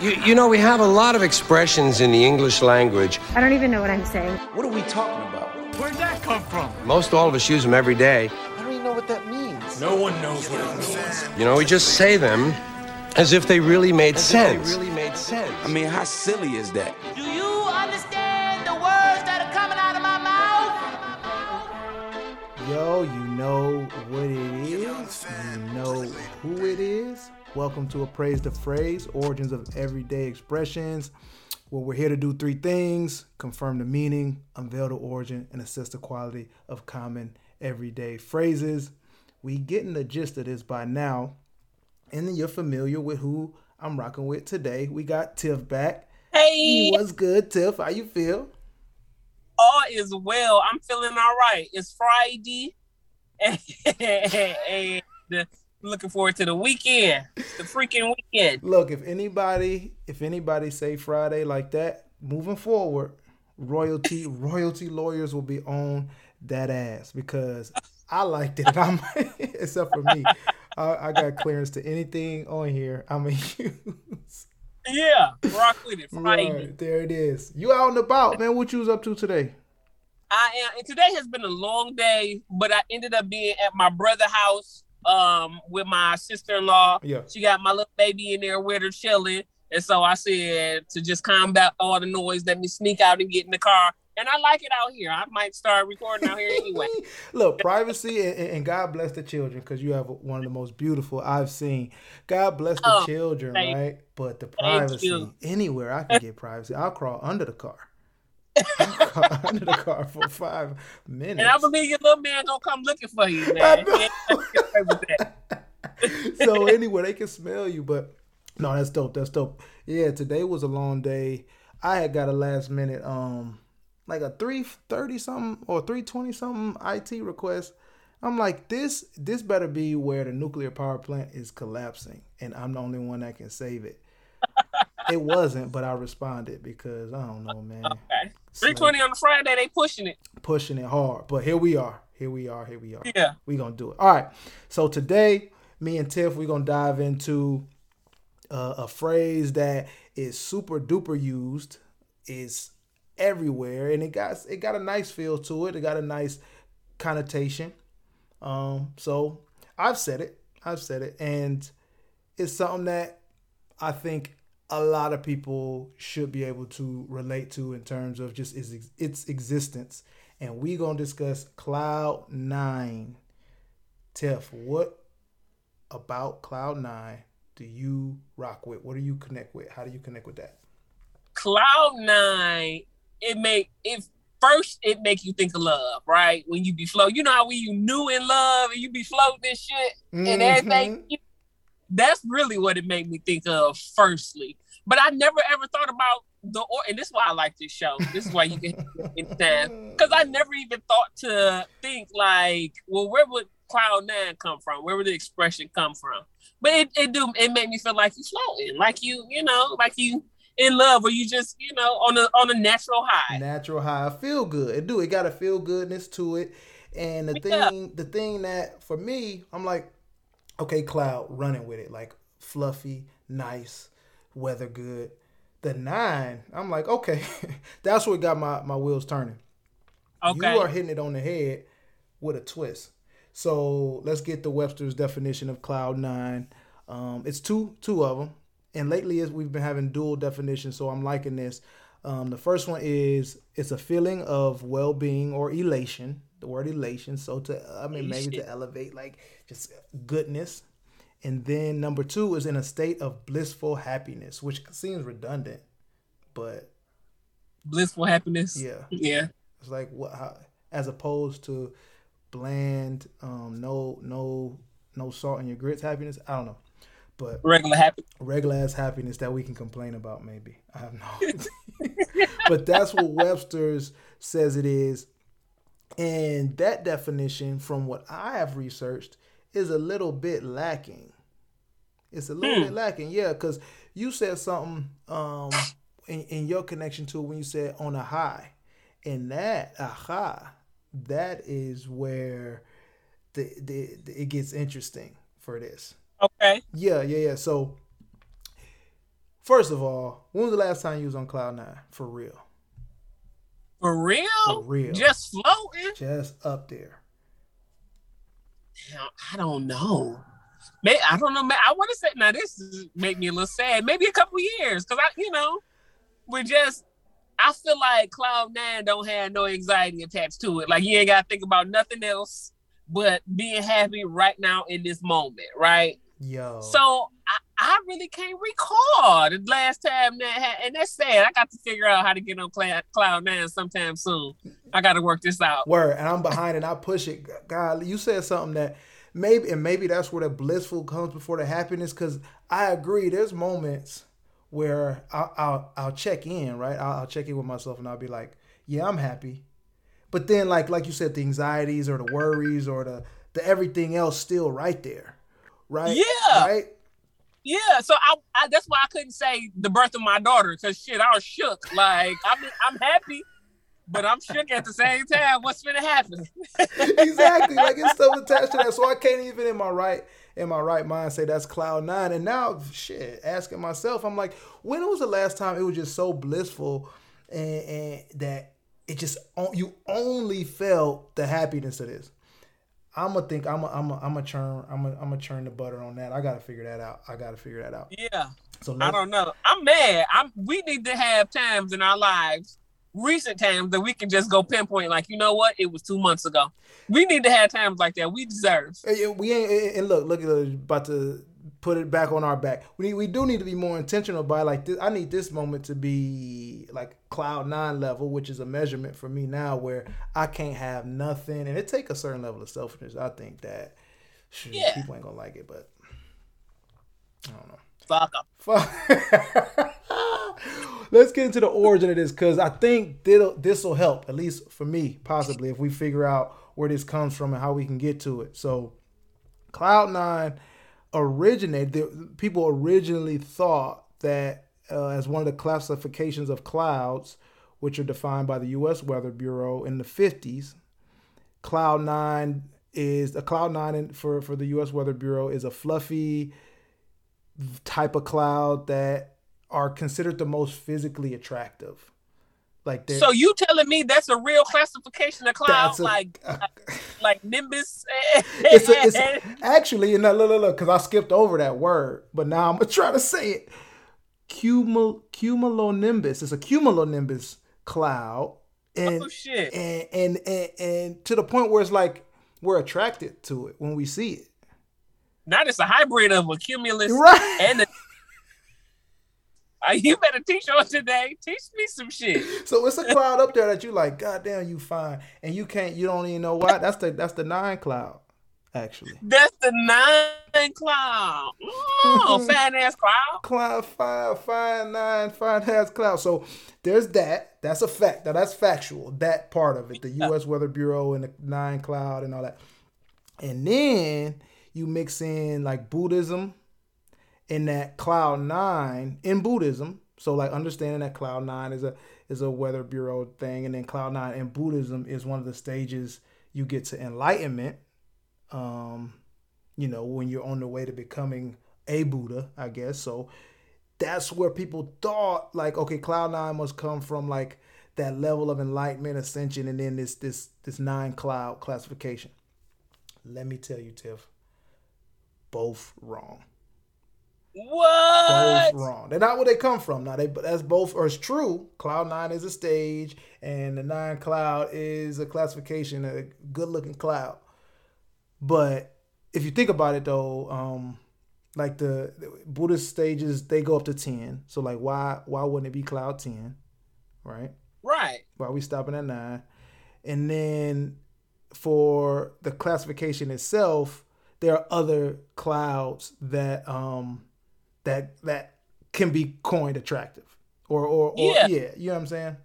You, you know, we have a lot of expressions in the English language. I don't even know what I'm saying. What are we talking about? Where'd that come from? Most all of us use them every day. I don't even know what that means. No one knows what it means. You know, we just say them as if they really made sense. If they really made sense. I mean, how silly is that? Do you understand the words that are coming out of my mouth? Yo, you know what it is. You know who it is. Welcome to Appraise the Phrase, Origins of Everyday Expressions, where we're here to do three things confirm the meaning, unveil the origin, and assess the quality of common everyday phrases. We getting the gist of this by now, and then you're familiar with who I'm rocking with today. We got Tiff back. Hey, What's good, Tiff? How you feel? all is well. I'm feeling all right. It's Friday, and looking forward to the weekend, the freaking weekend. Look, if anybody, if anybody say Friday like that, moving forward, royalty, royalty lawyers will be on that ass because I liked it. I'm except for me, I, I got clearance to anything on here. I'm a use. Yeah, rock with it. Friday. Right, there it is. You out and about, man. What you was up to today? I am. And today has been a long day, but I ended up being at my brother's house um with my sister-in-law. Yeah. She got my little baby in there with her chilling. And so I said to just combat all the noise, let me sneak out and get in the car. And I like it out here. I might start recording out here anyway. Look, privacy and, and God bless the children because you have one of the most beautiful I've seen. God bless the Oh, children, right? But the privacy anywhere I can get privacy, I'll crawl under the car. Under the car for five minutes. And I believe your little man gonna come looking for you, man. know. Yeah, get away with that. so anyway, they can smell you, but no, that's dope. That's dope. Yeah, today was a long day. I had got a last minute, um, like a three thirty something or three twenty something IT request. I'm like, this this better be where the nuclear power plant is collapsing, and I'm the only one that can save it. it wasn't, but I responded because I don't know, man. Okay. 320 on the Friday, they pushing it. Pushing it hard, but here we are. Here we are. Here we are. Yeah. we gonna do it. All right. So today, me and Tiff, we gonna dive into uh, a phrase that is super duper used, is everywhere, and it got it got a nice feel to it. It got a nice connotation. Um, so I've said it. I've said it, and it's something that I think a lot of people should be able to relate to in terms of just its, its existence. And we're gonna discuss Cloud Nine. Tiff, what about Cloud Nine do you rock with? What do you connect with? How do you connect with that? Cloud nine, it make it first it make you think of love, right? When you be flow, you know how we you new in love and you be floating this shit and mm-hmm. everything. you- That's really what it made me think of firstly. But I never ever thought about the or and this is why I like this show. This is why you can. Because I never even thought to think like, well, where would cloud nine come from? Where would the expression come from? But it, it do it made me feel like you floating, like you, you know, like you in love or you just, you know, on a on a natural high. natural high feel good it do it got a feel goodness to it and the Yeah. thing the thing that for me i'm like okay cloud running with it. Like fluffy nice weather good. The nine i'm like okay. That's what got my my wheels turning. Okay. you are hitting it on the head with a twist. So let's get the webster's definition of cloud nine. Um, it's two two of them and lately we've been having dual definitions so i'm liking this. Um, the first one is it's a feeling of well-being or elation the word elation so to i mean maybe to elevate like just goodness and then number two is in a state of blissful happiness which seems redundant but Blissful happiness. yeah Yeah. it's like what how, as opposed to bland, um, no no no salt in your grits happiness. I don't know, but Regular happiness. regular ass happiness that we can complain about. Maybe I have no, but that's what Webster's says it is, and that definition, from what I have researched, is a little bit lacking. It's a little bit lacking, yeah, because you said something um in, in your connection to it when you said on a high, and that aha, that is where the, the, the it gets interesting for this. Okay. Yeah, yeah, yeah. So First of all, when was the last time you was on cloud nine for real? For real? For real. Just floating? Just up there. Now, I don't know. May I don't know. man, I want to say now. This is, make me a little sad. Maybe a couple years, because I, you know, we're just. I feel like Cloud Nine don't have no anxiety attached to it. Like you ain't got to think about nothing else but being happy right now in this moment, right? Yo. So I, I really can't recall the last time that had, and that's sad. I got to figure out how to get on Cloud, Cloud Nine sometime soon. I got to work this out. Word, and I'm behind, and I push it. God, you said something that maybe, and maybe that's where the blissful comes before the happiness. Because I agree, there's moments where I'll, I'll, I'll check in, right? I'll, I'll check in with myself, and I'll be like, yeah, I'm happy. But then, like like you said, the anxieties or the worries or the the everything else still right there, right? Yeah. Right. Yeah, so I, I that's why I couldn't say the birth of my daughter because shit, I was shook. Like I'm I'm happy, but I'm shook at the same time. What's gonna happen? exactly. Like it's stuff attached to that. So I can't even in my right in my right mind say that's cloud nine. And now shit, asking myself, I'm like, when was the last time it was just so blissful and, and that it just you only felt the happiness of this. I'm gonna think I'm a, I'm a, I'm gonna churn I'm gonna I'm gonna churn the butter on that. I gotta figure that out. I gotta figure that out. Yeah. So I don't know. I'm mad. I'm. We need to have times in our lives, recent times that we can just go pinpoint. Like you know what? It was two months ago. We need to have times like that. We deserve. We ain't and look look at about to put it back on our back. We need, we do need to be more intentional by like this. I need this moment to be like cloud nine level, which is a measurement for me now where I can't have nothing, and it take a certain level of selfishness. I think that shoot, Yeah. people ain't gonna like it, but I don't know. Fuck 'em. Fuck. Let's get into the origin of this because I think this will help, at least for me, possibly, if we figure out where this comes from and how we can get to it. So, Cloud9 originated, the, people originally thought that uh, as one of the classifications of clouds, which are defined by the U.S. Weather Bureau in the 50s, Cloud9 is a Cloud9 for, for the U.S. Weather Bureau is a fluffy type of cloud that are considered the most physically attractive. Like So you telling me that's a real classification of clouds, a- like, like like Nimbus? it's, a, it's a- actually, and look, look, look, because I skipped over that word, but now I'm gonna try to say it. Cumul cumulonimbus. It's a cumulonimbus cloud, and oh shit! and, and and and to the point where it's like we're attracted to it when we see it. Now it's a hybrid of a cumulus Right. and a. You better teach on today. Teach me some shit. So it's a cloud up there that you like, goddamn, you fine, and you can't, you don't even know why. That's the that's the nine cloud, actually. That's the nine cloud. Oh, fat ass cloud. Cloud five, five, nine, five ass cloud. So there's that. That's a fact. Now that's factual. That part of it, the U.S. Weather Bureau and the nine cloud and all that. And then you mix in like Buddhism in that cloud nine in Buddhism. So like understanding that cloud nine is a is a weather bureau thing, and then cloud nine in Buddhism is one of the stages you get to enlightenment. Um, you know, when you're on the way to becoming a Buddha, I guess. So that's where people thought like, okay, cloud nine must come from like that level of enlightenment, ascension, and then this this this nine cloud classification. Let me tell you, Tiff, both wrong. What? Both wrong. They're not where they come from. Now they but that's both or it's true. Cloud nine is a stage, and the nine cloud is a classification, a good looking cloud. But if you think about it though, um, like the, the Buddhist stages, they go up to ten. So like why why wouldn't it be cloud ten? Right? Right. Why are we stopping at nine? And then for the classification itself, there are other clouds that um that that can be coined attractive. Or or, or Yeah. yeah, you know what I'm saying?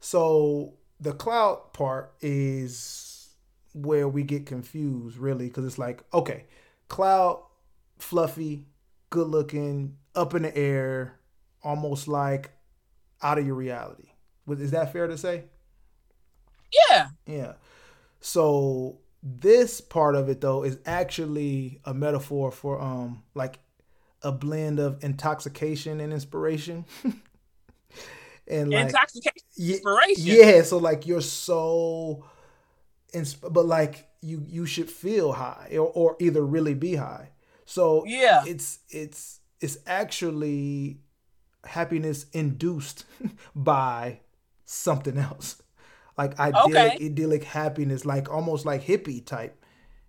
So the cloud part is where we get confused really because it's like okay cloud fluffy good looking up in the air almost like out of your reality is that fair to say Yeah. yeah so this part of it though is actually a metaphor for um like a blend of intoxication and inspiration. and like Intoxication, Ye- inspiration. Yeah, so like you're so, insp- but like you you should feel high or, or either really be high. So Yeah. it's it's it's actually happiness induced by something else, like idyllic Okay. idyllic happiness, like almost like hippie type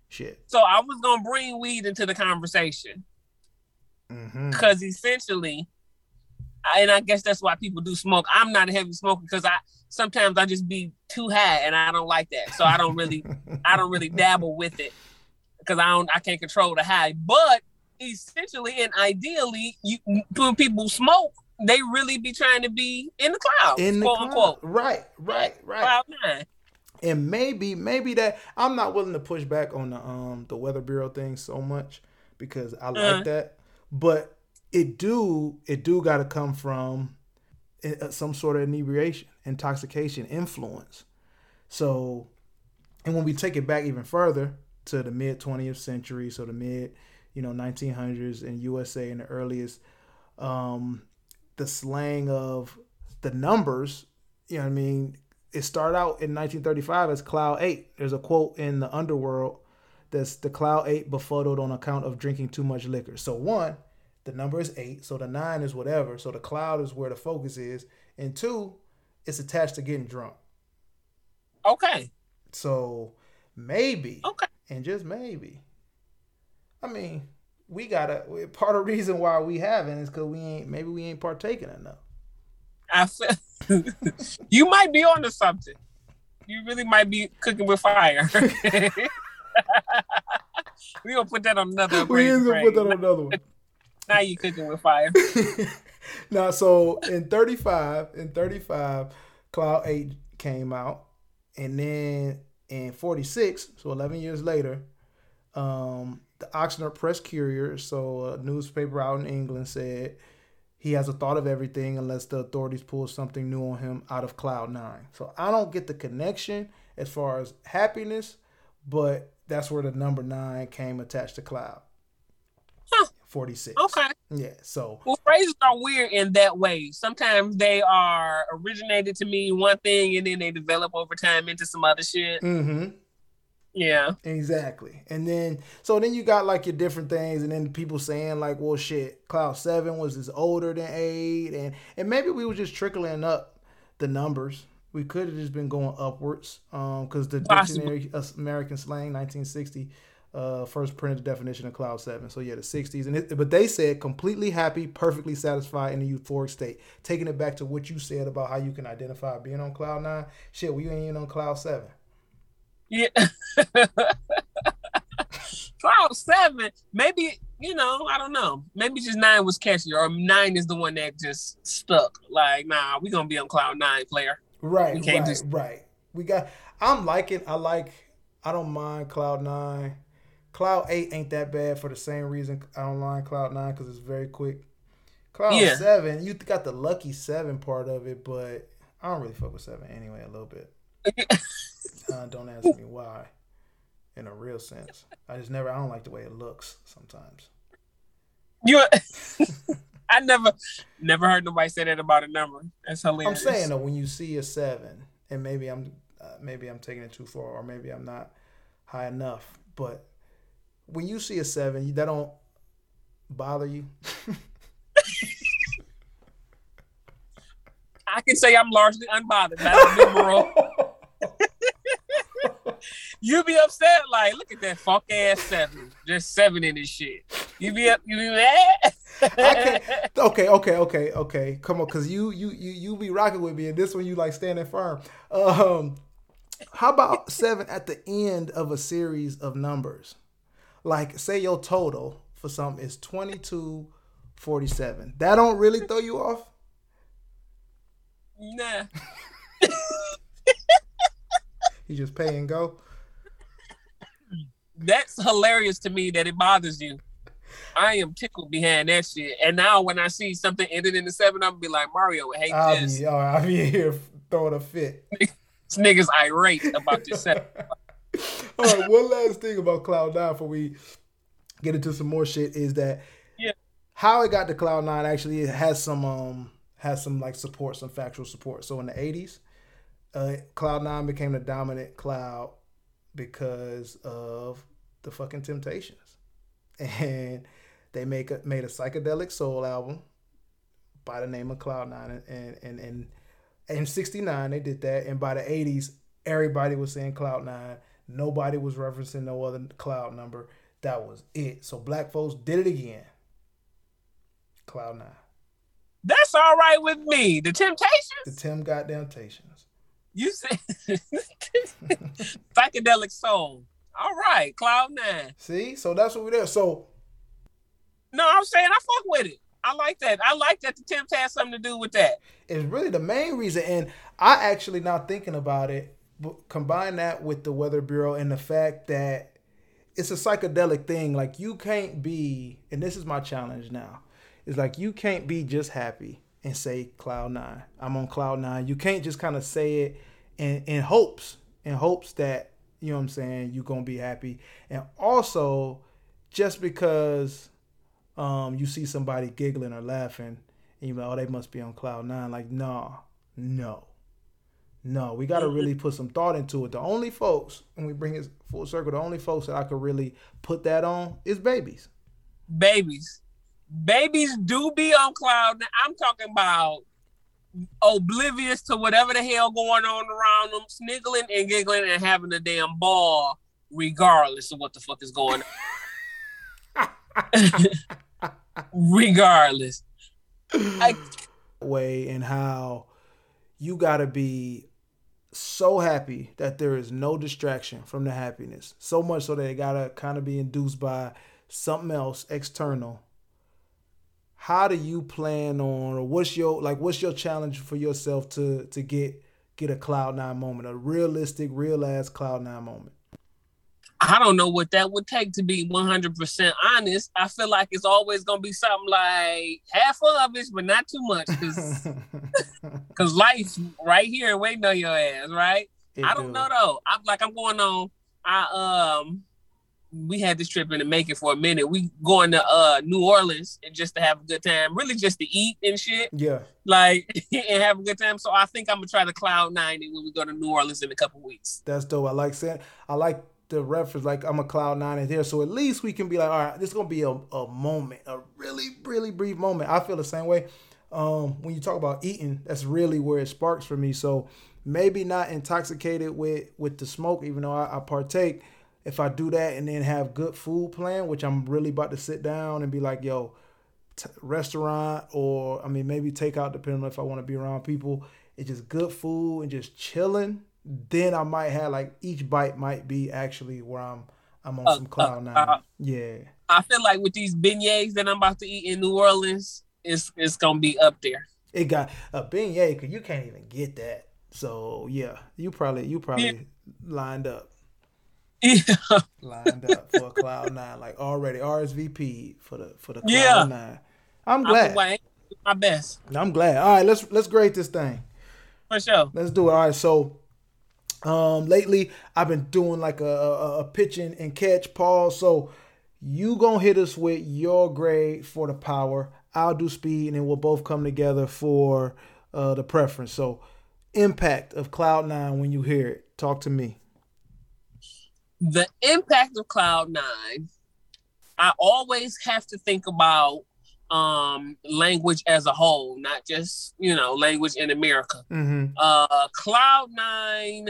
shit. So I was gonna bring weed into the conversation hmm because essentially, and I guess that's why people do smoke. I'm not a heavy smoker because I sometimes I just be too high and I don't like that. So I don't really I don't really dabble with it because I don't I can't control the high. But essentially and ideally, you when people smoke, they really be trying to be in the clouds, In the quote cloud. unquote. right, right, right. Cloud nine. and maybe maybe that I'm not willing to push back on the um the weather bureau thing so much because I like Uh-huh. that, but it do it do got to come from uh, some sort of inebriation, intoxication, influence. So, and when we take it back even further to the mid 20th century, so the mid you know 1900s in USA and the earliest, um, the slang of the numbers, you know what I mean, it started out in 1935 as Cloud 8. There's a quote in the underworld that's the Cloud 8 befuddled on account of drinking too much liquor. So, one, the number is 8, so the 9 is whatever. So, the cloud is where the focus is. And two, it's attached to getting drunk. Okay. So, maybe, Okay. and just maybe, I mean, we gotta, part of the reason why we haven't is because we ain't, maybe we ain't partaking enough. I feel you might be onto something. You really might be cooking with fire. we gonna put that on another. We ain't gonna put that on another one. Now you cooking with fire. now, so in 35, in 35, Cloud 8 came out. And then in 46, so 11 years later, um, the Oxnard Press Courier, so a newspaper out in England, said he has a thought of everything unless the authorities pull something new on him out of Cloud 9. So I don't get the connection as far as happiness, but that's where the number 9 came attached to Cloud. Huh. 46. Okay. Yeah, so Well, phrases are weird in that way. Sometimes they are originated to mean one thing and then they develop over time into some other shit. Mm mhm. Yeah. Exactly. And then so then you got like your different things and then people saying like, well shit, Cloud Seven was is older than eight and and maybe we were just trickling up the numbers. We could have just been going upwards. Um because the Possibly. dictionary of American slang 1960 uh first printed the definition of cloud seven. So yeah, the 60s and it, but they said completely happy, perfectly satisfied in a euphoric state. Taking it back to what you said about how you can identify being on cloud nine. Shit, we ain't even on cloud seven. Yeah. Cloud seven, maybe you know, I don't know. Maybe just nine was catchy, or nine is the one that just stuck. Like, nah, we gonna be on cloud nine, player. Right, We can't right, just- right. We got. I'm liking. I like. I don't mind Cloud Nine. Cloud Eight ain't that bad for the same reason I don't mind Cloud Nine because it's very quick. Cloud Yeah. Seven, you got the lucky seven part of it, but I don't really fuck with seven anyway. A little bit. Uh, don't ask me why. In a real sense, I just never. I don't like the way it looks sometimes. You, I never, never heard nobody say that about a number. That's hilarious. I'm saying though, when you see a seven, and maybe I'm uh, maybe I'm taking it too far, or maybe I'm not high enough, but when you see a seven, that don't bother you. I can say I'm largely unbothered by the numeral. you be upset, like, look at that fuck ass seven. Just seven in this shit. You be up, you be mad. I can't. Okay, okay, okay, okay. Come on, cause you you you you be rocking with me, and this one you like standing firm. Um, how about seven at the end of a series of numbers? Like, say your total for something is twenty two forty seven. That don't really throw you off. nah. You just pay and go. That's hilarious to me that it bothers you. I am tickled behind that shit. And now when I see something ended in the seven, I'm gonna be like, Mario hate I'll this. be, oh, I'll be here throwing a fit. This nigga's irate about this seven. All right, one last thing about Cloud Nine before we get into some more shit is that Yeah. how it got to Cloud Nine actually it has some um has some like support, some factual support. So in the eighties, uh, Cloud Nine became the dominant cloud because of the fucking Temptations, and they make a, made a psychedelic soul album by the name of Cloud Nine, and and and in '69 they did that, and by the '80s everybody was saying Cloud Nine. Nobody was referencing no other cloud number. That was it. So black folks did it again. Cloud Nine. That's all right with me. The Temptations. The Tim goddamn Tations. You said psychedelic soul. All right, Cloud Nine. See, so that's what we're there. So no, I'm saying I fuck with it. I like that. I like that the Temps has something to do with that. It's really the main reason, and I actually now thinking about it, combine that with the Weather Bureau and the fact that it's a psychedelic thing. Like you can't be, and this is my challenge now. It's like you can't be just happy and say cloud nine. I'm on cloud nine. You can't just kind of say it in in hopes, in hopes that you know what I'm saying you're gonna be happy. And also, just because um, you see somebody giggling or laughing, and you're like, oh, they must be on cloud nine. Like, no, no, no. We got to really put some thought into it. The only folks, when we bring it full circle, the only folks that I could really put that on is babies. Babies babies do be on cloud. Now, I'm talking about oblivious to whatever the hell going on around them, sniggling and giggling and having a damn ball, regardless of what the fuck is going on. regardless. I, way and how you gotta be so happy that there is no distraction from the happiness. So much so that it gotta kind of be induced by something else external how do you plan on or what's your like what's your challenge for yourself to to get get a cloud nine moment a realistic real ass cloud nine moment? I don't know what that would take to be 100% honest. I feel like it's always gonna be something like half of it but not too much because because life right here waiting on your ass right? It i don't do. know though. I'm like i'm going on i um we had this trip in the making for a minute. We going to uh New Orleans and just to have a good time, really just to eat and shit. Yeah. Like and have a good time. So I think I'm gonna try to cloud nine when we go to New Orleans in a couple weeks. That's dope. I like saying I like the reference like I'm a cloud nine in here. So at least we can be like, all right, this is gonna be a, a moment, a really, really brief moment. I feel the same way. Um, when you talk about eating, that's really where it sparks for me. So maybe not intoxicated with with the smoke, even though I, I partake if I do that and then have good food plan, which I'm really about to sit down and be like, yo, t- restaurant or I mean maybe takeout, depending on if I want to be around people. It's just good food and just chilling. Then I might have like each bite might be actually where I'm I'm on uh, some cloud uh, nine. Uh, yeah. I feel like with these beignets that I'm about to eat in New Orleans, it's it's gonna be up there. It got a beignet because you can't even get that. So yeah, you probably you probably yeah. lined up. Yeah. lined up for cloud nine, like already RSVP for the for the cloud yeah. nine. I'm glad. I'm my best. I'm glad. All right, let's let's grade this thing. For sure. Let's do it. All right, so um lately I've been doing like a, a, a pitching and catch pause. So you gonna hit us with your grade for the power. I'll do speed, and then we'll both come together for uh, the preference. So impact of Cloud Nine when you hear it. Talk to me the impact of cloud nine i always have to think about um language as a whole not just you know language in america mm-hmm. uh cloud nine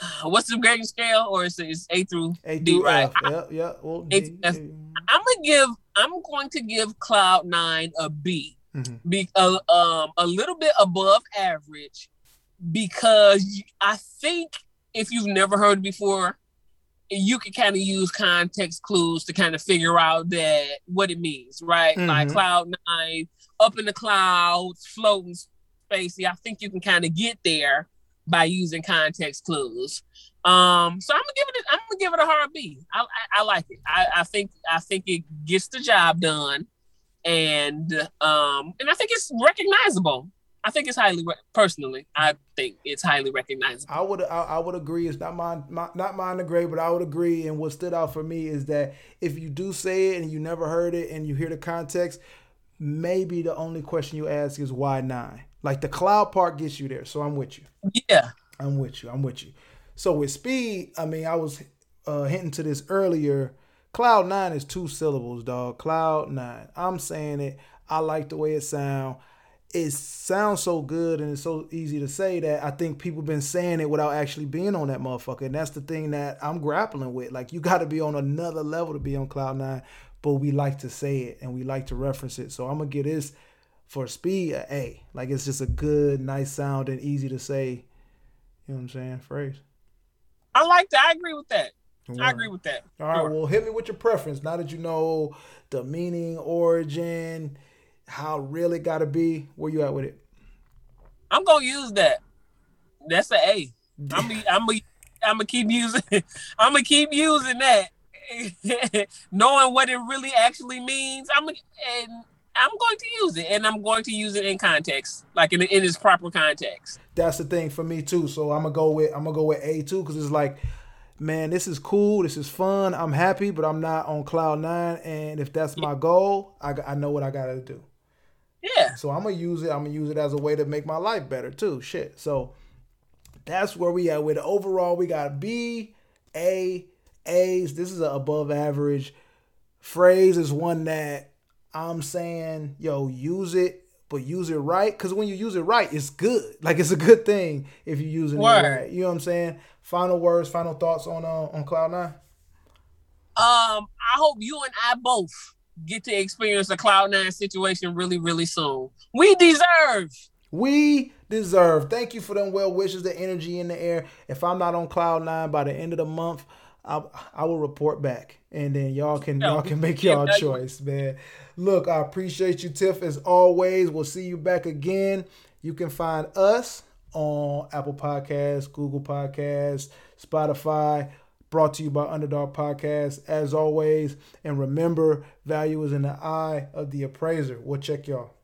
what's the grading scale or is it a through a d through right F. yeah yeah well, D, i'm gonna give i'm going to give cloud nine a b mm-hmm. be uh, um a little bit above average because i think if you've never heard it before, you can kind of use context clues to kind of figure out that what it means, right? Mm-hmm. Like cloud nine, up in the clouds, floating spacey. I think you can kind of get there by using context clues. Um, so I'm gonna give it. A, I'm gonna give it a hard B. I, I, I like it. I, I think I think it gets the job done, and um, and I think it's recognizable. I think it's highly personally. I think it's highly recognizable. I would I, I would agree. It's not mine, my, not mine to grade, but I would agree. And what stood out for me is that if you do say it and you never heard it and you hear the context, maybe the only question you ask is why nine. Like the cloud part gets you there. So I'm with you. Yeah, I'm with you. I'm with you. So with speed, I mean, I was uh, hinting to this earlier. Cloud nine is two syllables, dog. Cloud nine. I'm saying it. I like the way it sound it sounds so good and it's so easy to say that I think people been saying it without actually being on that motherfucker. And that's the thing that I'm grappling with. Like you got to be on another level to be on cloud nine, but we like to say it and we like to reference it. So I'm gonna get this for speed a A. Like it's just a good, nice sound and easy to say. You know what I'm saying? Phrase. I like that. I agree with that. I agree with that. All right. Sure. Well, hit me with your preference. Now that you know the meaning, origin how real it got to be. Where you at with it? I'm gonna use that. That's an A. I'm gonna, I'm gonna, I'm gonna keep using. I'm gonna keep using that, knowing what it really actually means. I'm and I'm going to use it, and I'm going to use it in context, like in in its proper context. That's the thing for me too. So I'm gonna go with I'm gonna go with A too because it's like man, this is cool, this is fun, I'm happy, but I'm not on cloud nine. And if that's my goal, I, I know what I gotta do. Yeah. So I'm gonna use it. I'm gonna use it as a way to make my life better too. Shit. So that's where we at with it. Overall, we got B, A, A's. This is an above average phrase. Is one that I'm saying, yo, use it, but use it right. Cause when you use it right, it's good. Like it's a good thing if you use it right. You know what I'm saying? Final words, final thoughts on uh, on Cloud Nine. Um, I hope you and I both get to experience a Cloud Nine situation really, really soon. We deserve. We deserve. Thank you for them well wishes, the energy in the air. If I'm not on Cloud Nine by the end of the month, I, I will report back, and then y'all can y'all can make y'all choice, man. Look, I appreciate you, Tiff, as always. We'll see you back again. You can find us on Apple Podcasts, Google Podcasts, Spotify brought to you by Underdog Podcast, as always. And remember, value is in the eye of the appraiser. We'll check y'all.